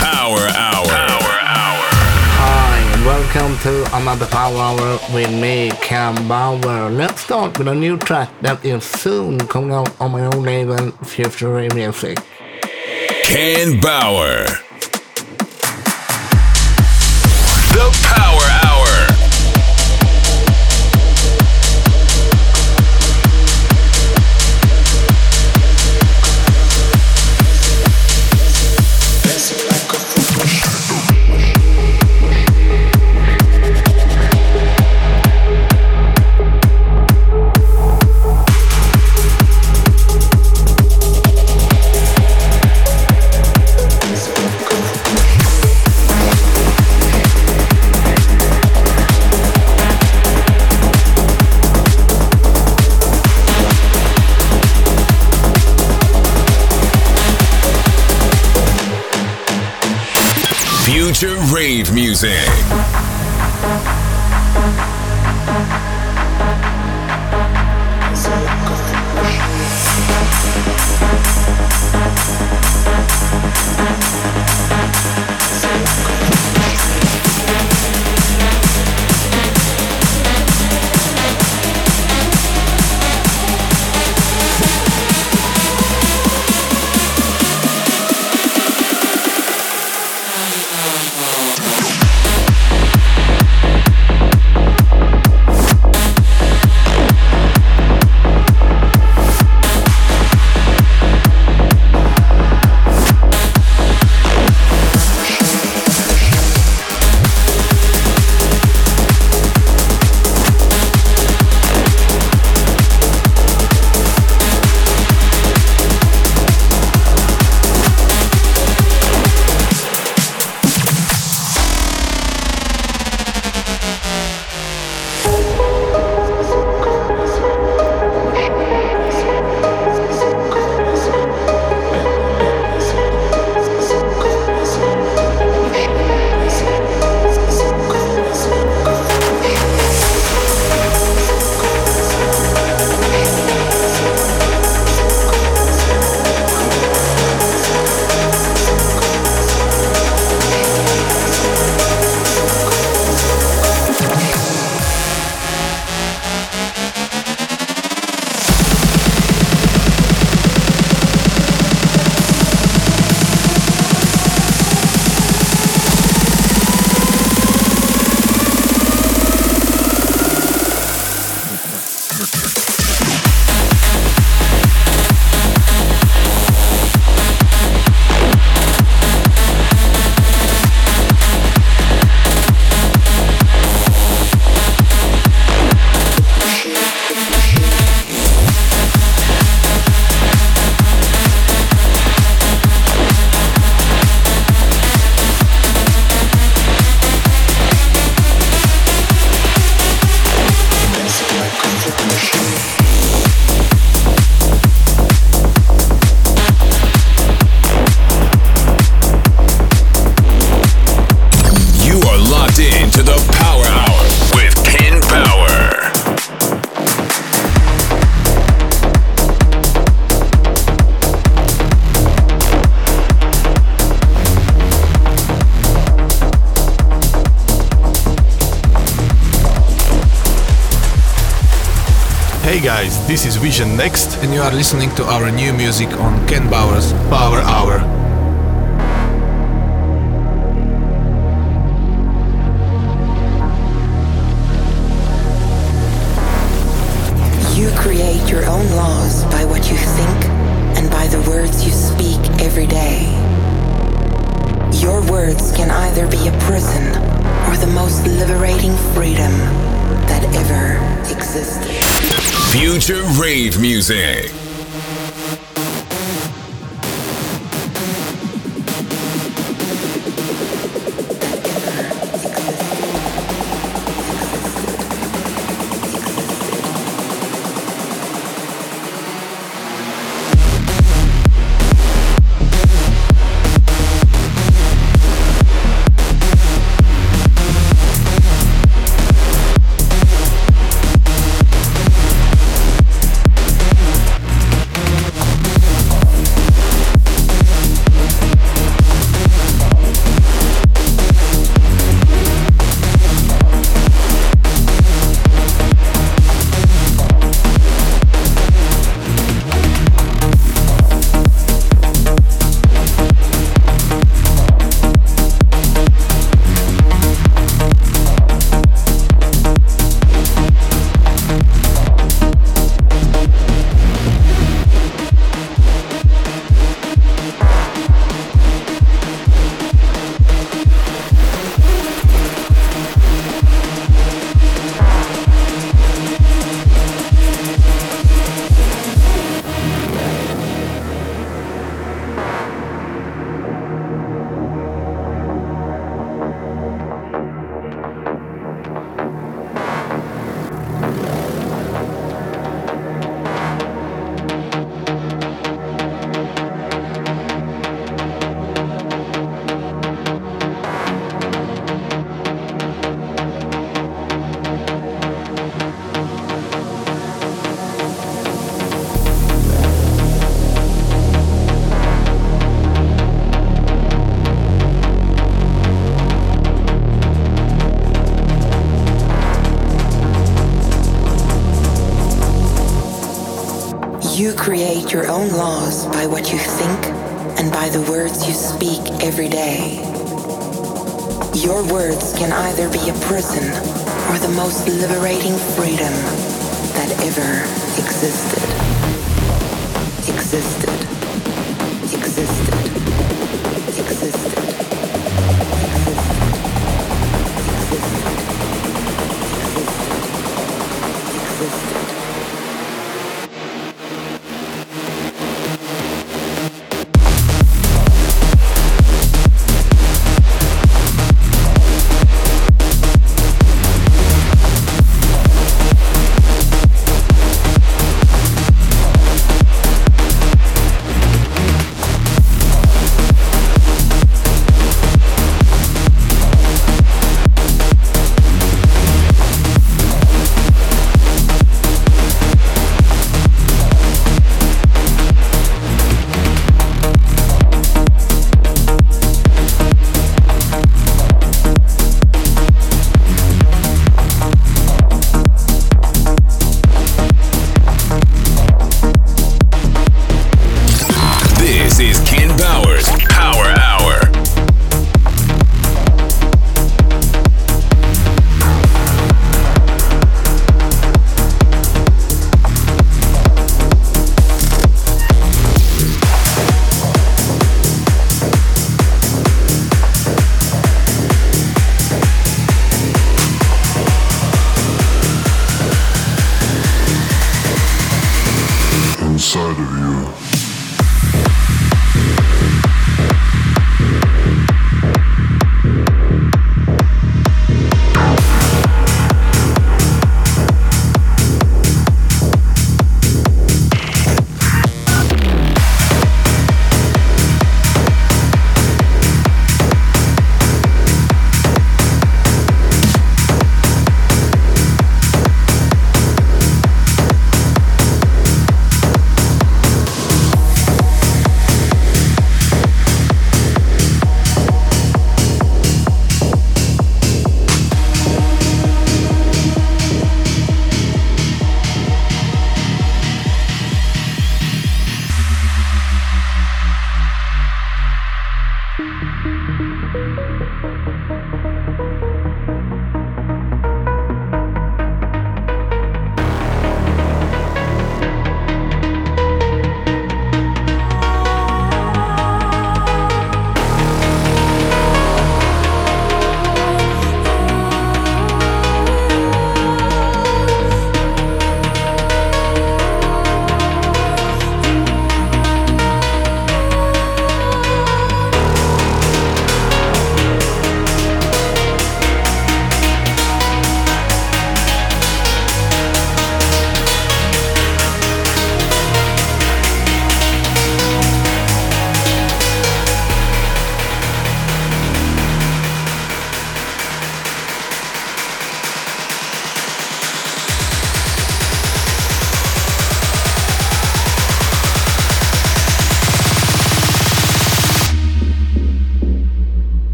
Power Hour. Power Hour. Hi, and welcome to another Power Hour with me, Ken Bauer. Let's start with a new track that is soon coming out on my own label, Future Music. Ken Bauer. This is Vision Next. and you are listening to our new music on Ken Bauer's Power Hour.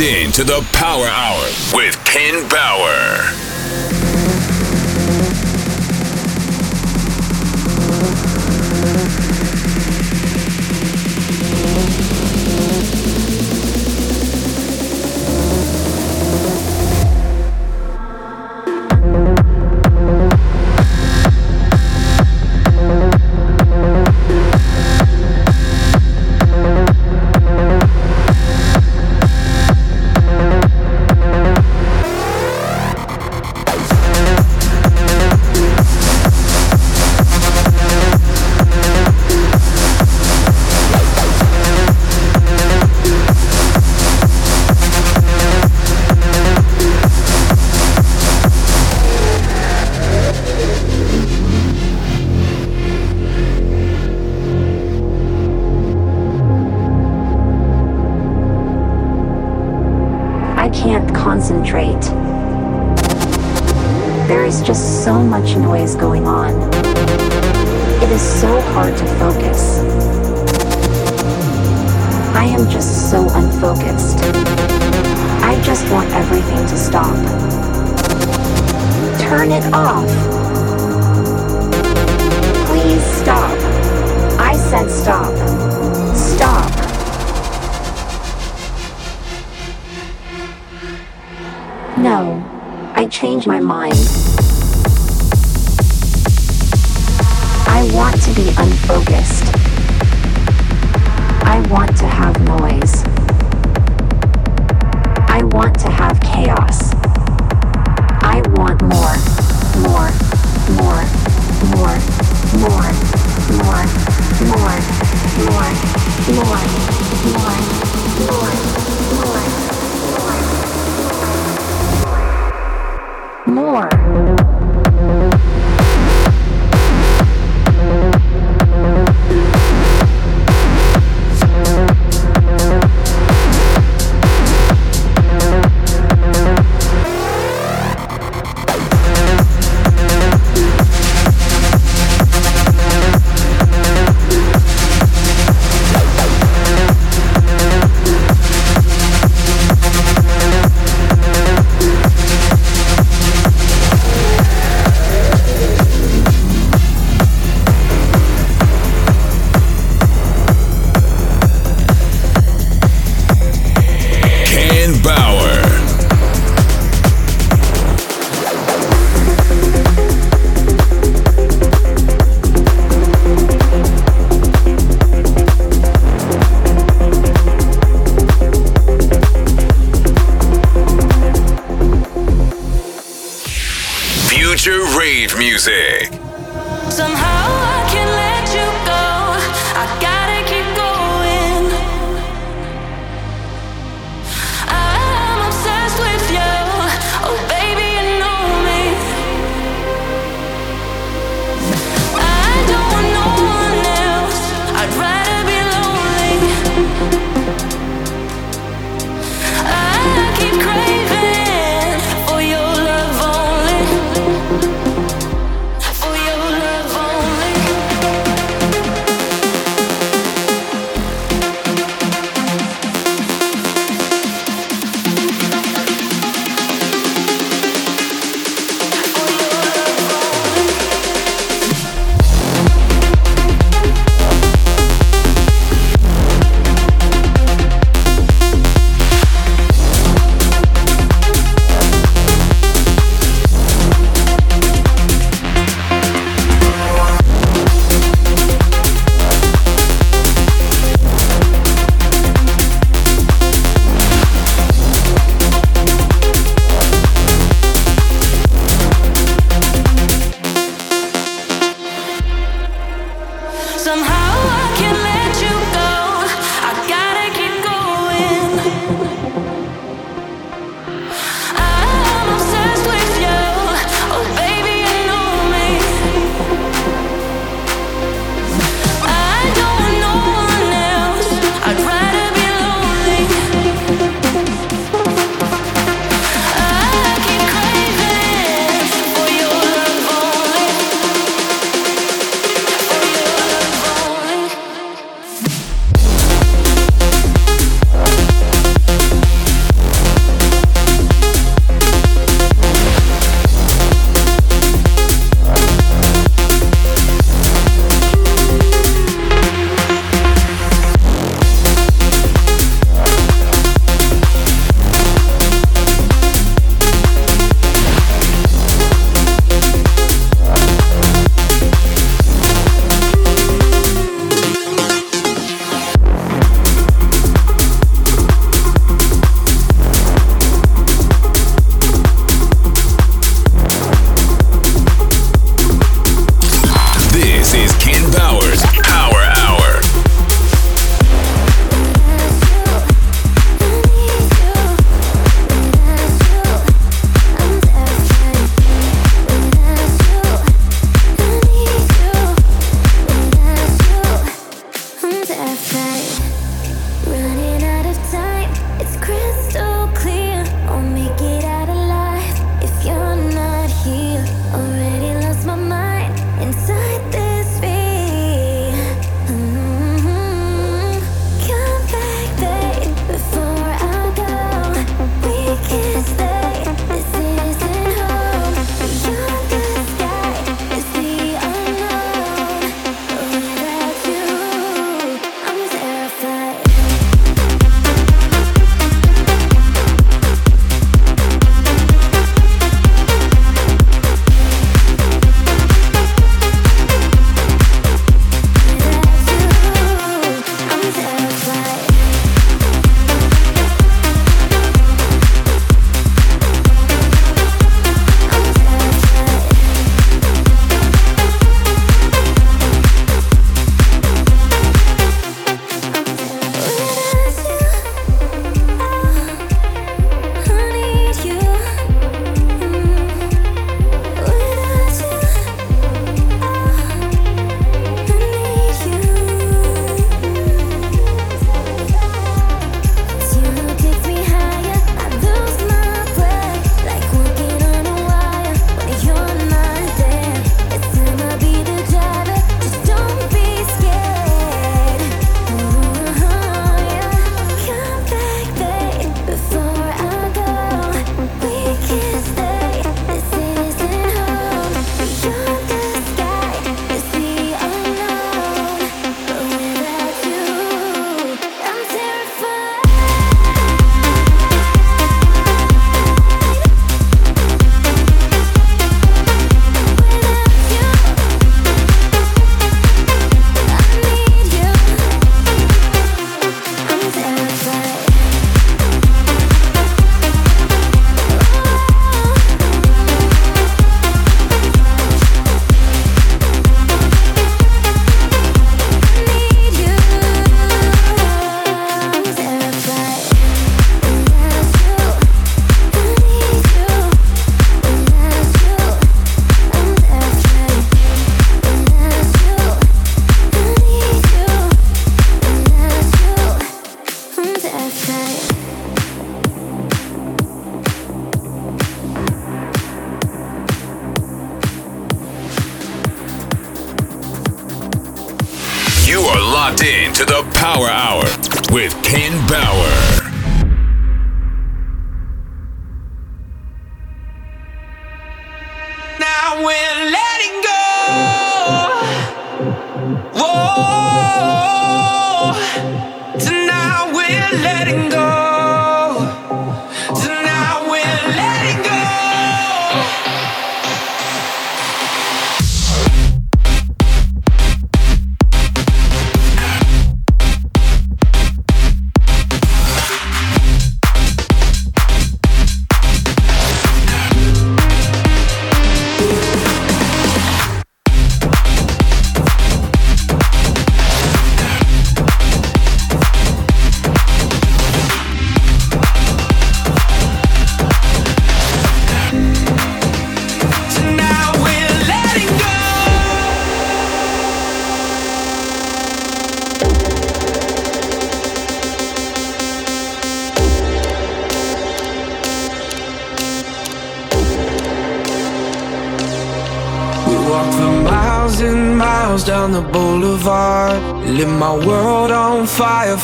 Locked in to the concentrate. There is just so much noise going on. It is so hard to focus. I am just so unfocused. I just want everything to stop. Turn it off. Please stop. I said stop. Stop. No. I changed my mind. I want to be unfocused. I want to have noise. I want to have chaos. I want more, more, more, more, more, more, more, more, more, more, more, more,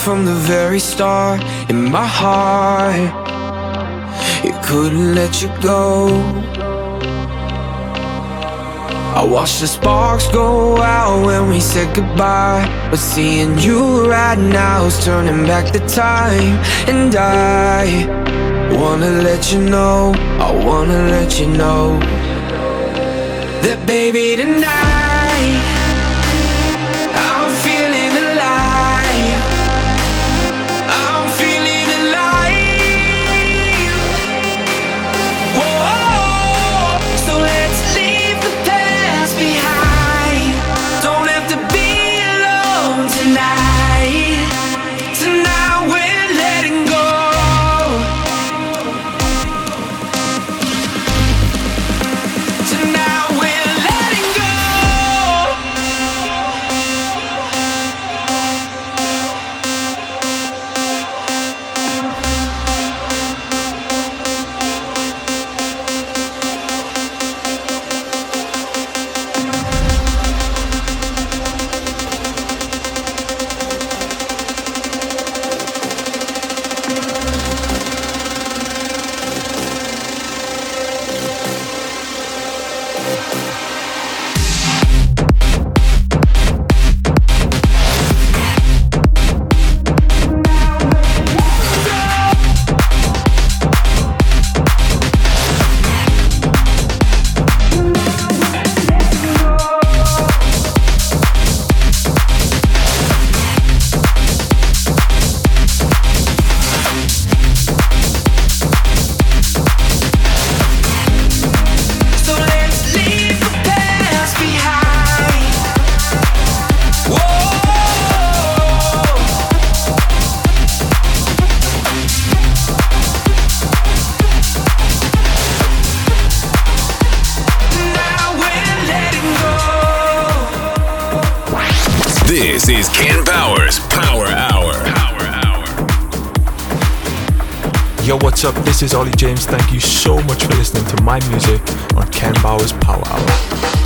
from the very start. In my heart, it couldn't let you go. I watched the sparks go out when we said goodbye. But seeing you right now is turning back the time. And I wanna let you know, I wanna let you know that baby tonight This is Ken Bauer's Power Hour. Yo, what's up? This is Olly James. Thank you so much for listening to my music on Ken Bauer's Power Hour.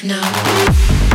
Techno.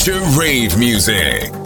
Future rave music.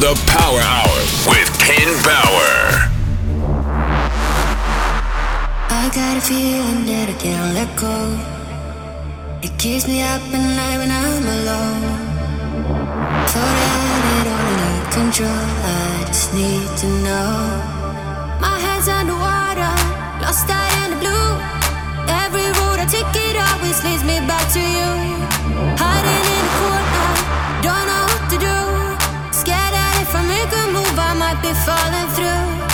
The Power Hour with Ken Bauer. I got a feeling that I can't let go. It keeps me up at night when I'm alone. Thought I had it all under control. I just need to know. My head's underwater, lost out in the blue. Every road I take, it always leads me back to you. Hiding be falling through.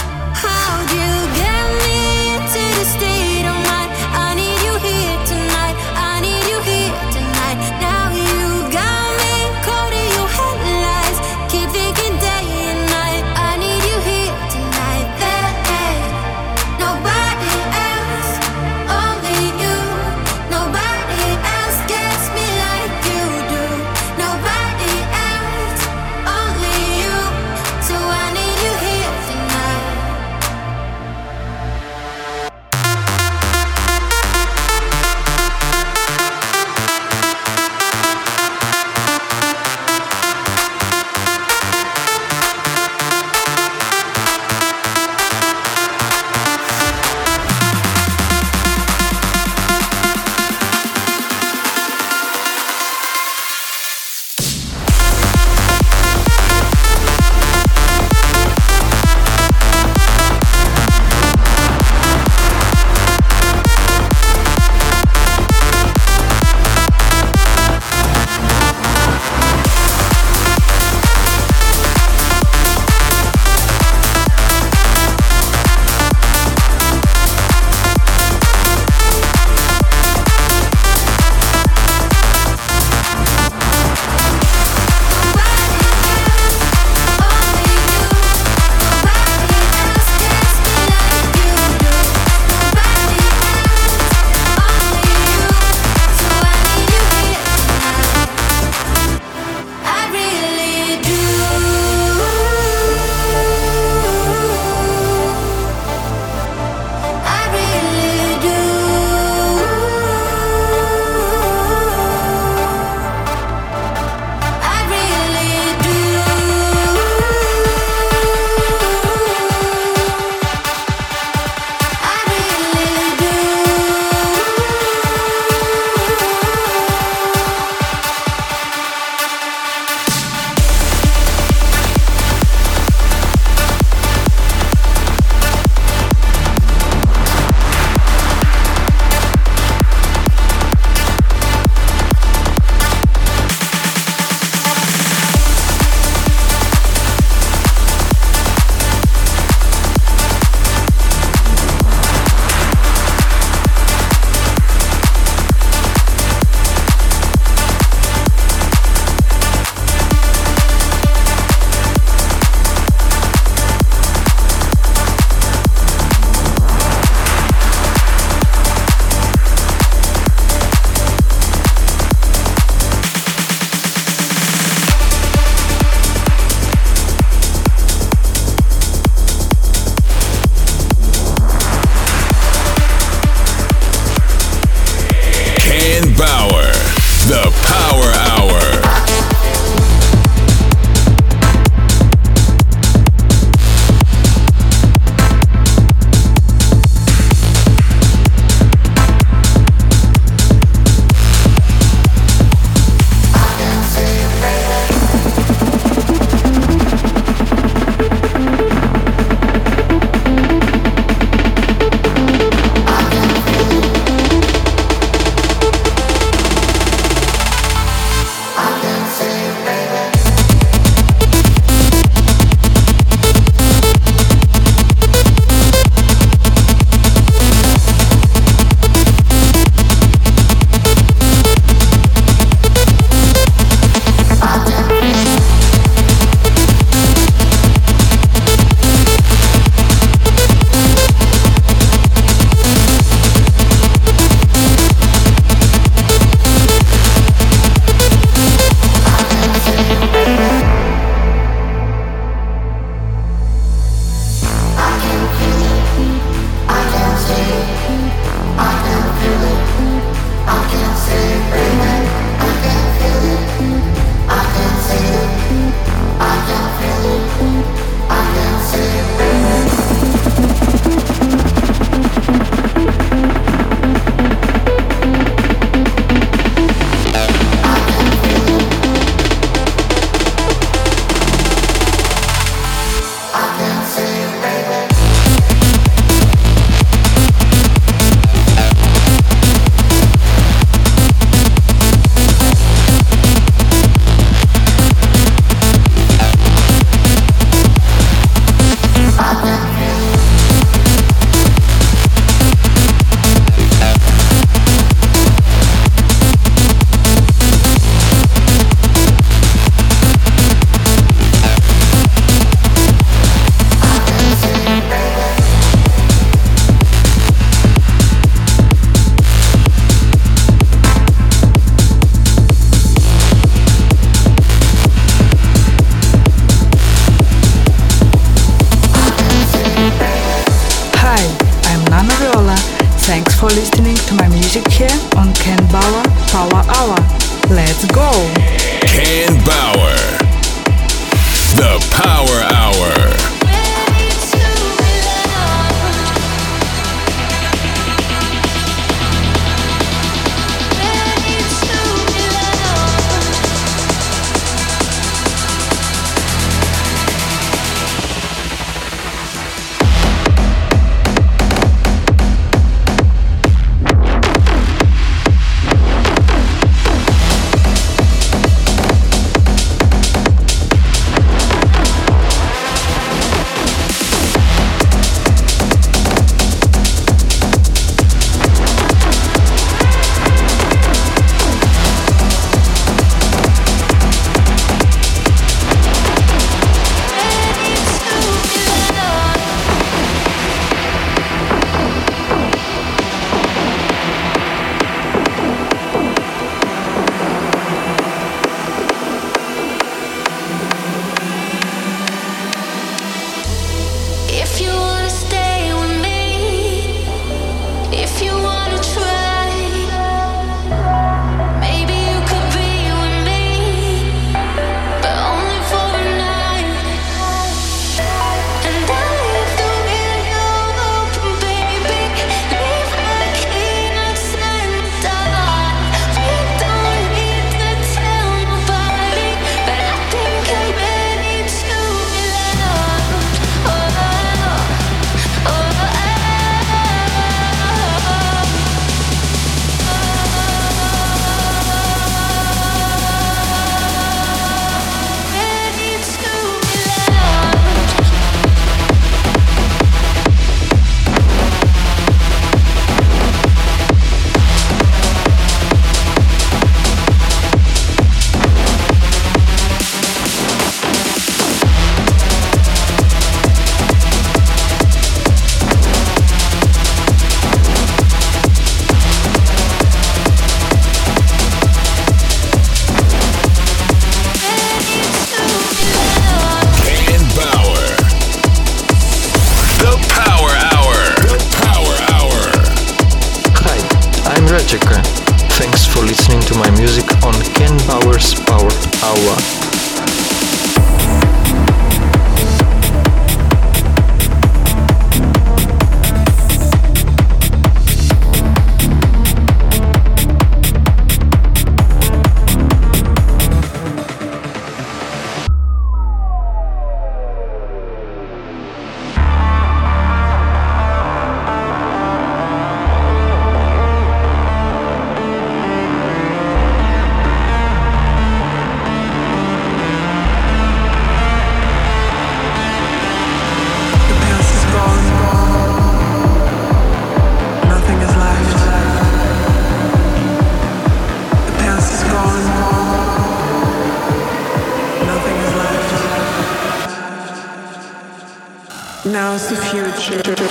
the future.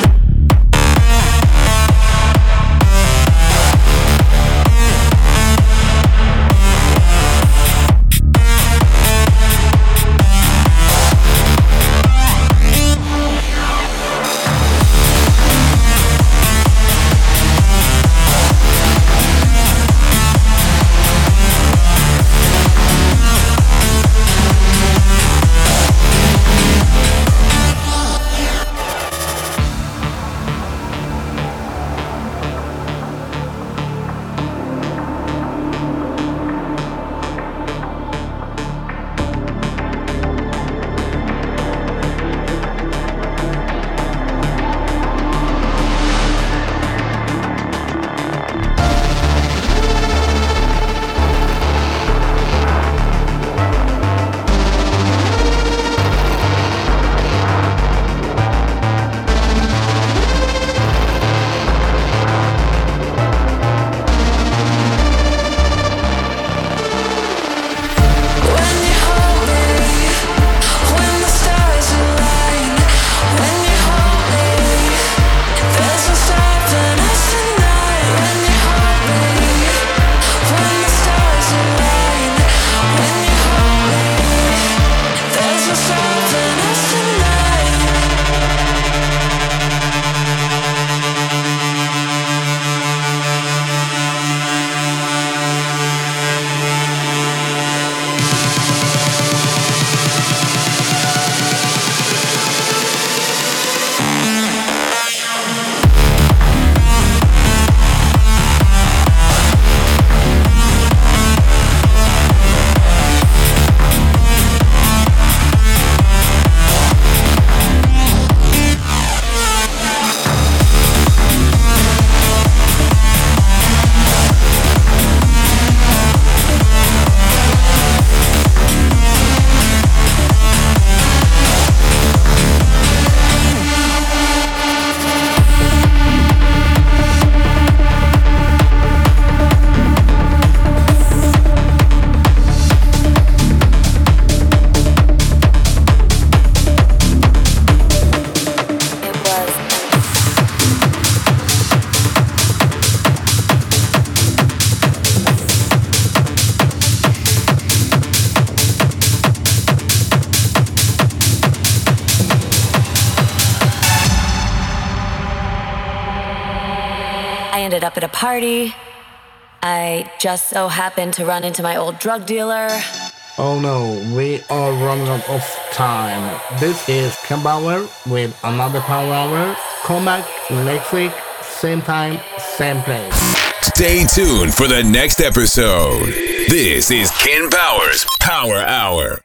Party. I just so happened to run into my old drug dealer. Oh no, we are running out of time. This is Ken Bauer with another Power Hour. Come back next week, same time, same place. Stay tuned for the next episode. This is Ken Bauer's Power Hour.